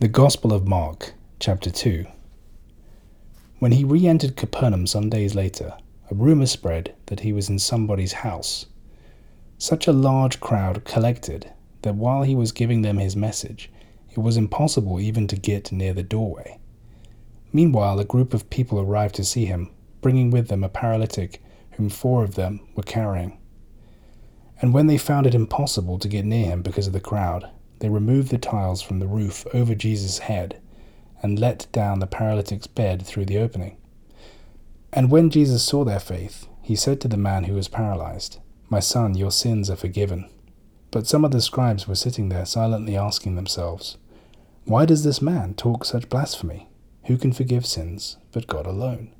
The Gospel of Mark, chapter 2. When he re entered Capernaum some days later, a rumor spread that he was in somebody's house. Such a large crowd collected that while he was giving them his message, it was impossible even to get near the doorway. Meanwhile, a group of people arrived to see him, bringing with them a paralytic whom four of them were carrying. And when they found it impossible to get near him because of the crowd, they removed the tiles from the roof over Jesus' head and let down the paralytic's bed through the opening. And when Jesus saw their faith, he said to the man who was paralyzed, My son, your sins are forgiven. But some of the scribes were sitting there silently asking themselves, Why does this man talk such blasphemy? Who can forgive sins but God alone?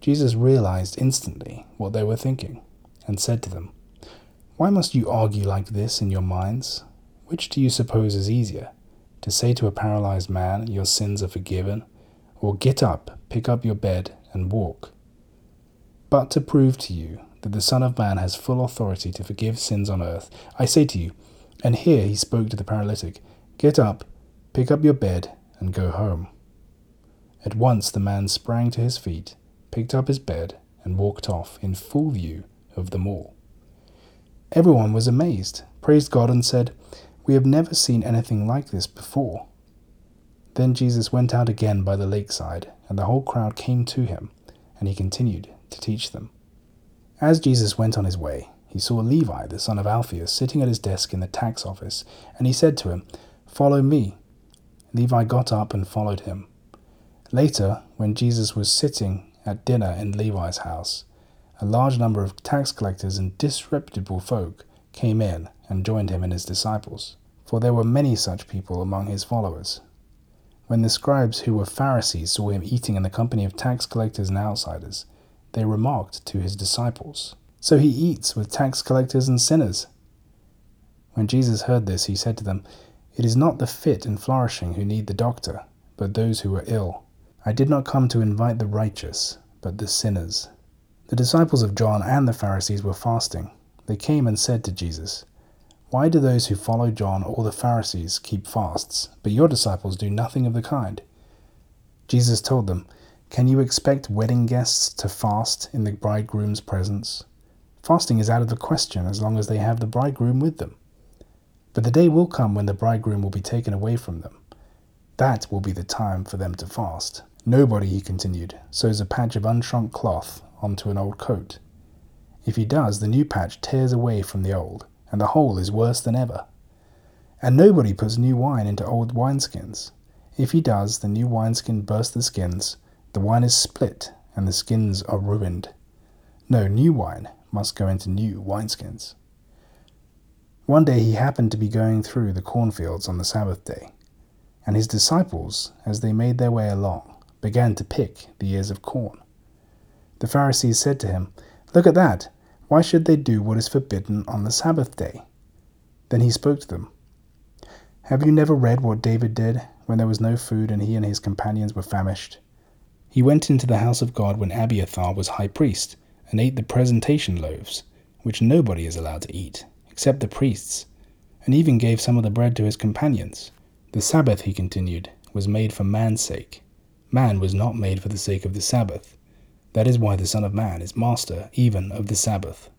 Jesus realized instantly what they were thinking, and said to them, Why must you argue like this in your minds? Which do you suppose is easier, to say to a paralyzed man, Your sins are forgiven, or get up, pick up your bed, and walk? But to prove to you that the Son of Man has full authority to forgive sins on earth, I say to you, and here he spoke to the paralytic, Get up, pick up your bed, and go home. At once the man sprang to his feet, picked up his bed, and walked off in full view of them all. Everyone was amazed, praised God, and said, we have never seen anything like this before. Then Jesus went out again by the lakeside, and the whole crowd came to him, and he continued to teach them. As Jesus went on his way, he saw Levi, the son of Alphaeus, sitting at his desk in the tax office, and he said to him, Follow me. Levi got up and followed him. Later, when Jesus was sitting at dinner in Levi's house, a large number of tax collectors and disreputable folk came in and joined him and his disciples for there were many such people among his followers. When the scribes who were Pharisees saw him eating in the company of tax collectors and outsiders, they remarked to his disciples, So he eats with tax collectors and sinners. When Jesus heard this, he said to them, It is not the fit and flourishing who need the doctor, but those who are ill. I did not come to invite the righteous, but the sinners. The disciples of John and the Pharisees were fasting. They came and said to Jesus, why do those who follow John or the Pharisees keep fasts, but your disciples do nothing of the kind? Jesus told them, Can you expect wedding guests to fast in the bridegroom's presence? Fasting is out of the question as long as they have the bridegroom with them. But the day will come when the bridegroom will be taken away from them. That will be the time for them to fast. Nobody, he continued, sews a patch of unshrunk cloth onto an old coat. If he does, the new patch tears away from the old and the whole is worse than ever. And nobody puts new wine into old wineskins. If he does, the new wineskin bursts the skins, the wine is split, and the skins are ruined. No, new wine must go into new wineskins. One day he happened to be going through the cornfields on the Sabbath day, and his disciples, as they made their way along, began to pick the ears of corn. The Pharisees said to him, Look at that! Why should they do what is forbidden on the Sabbath day? Then he spoke to them. Have you never read what David did when there was no food and he and his companions were famished? He went into the house of God when Abiathar was high priest and ate the presentation loaves, which nobody is allowed to eat, except the priests, and even gave some of the bread to his companions. The Sabbath, he continued, was made for man's sake. Man was not made for the sake of the Sabbath. That is why the Son of Man is master even of the Sabbath.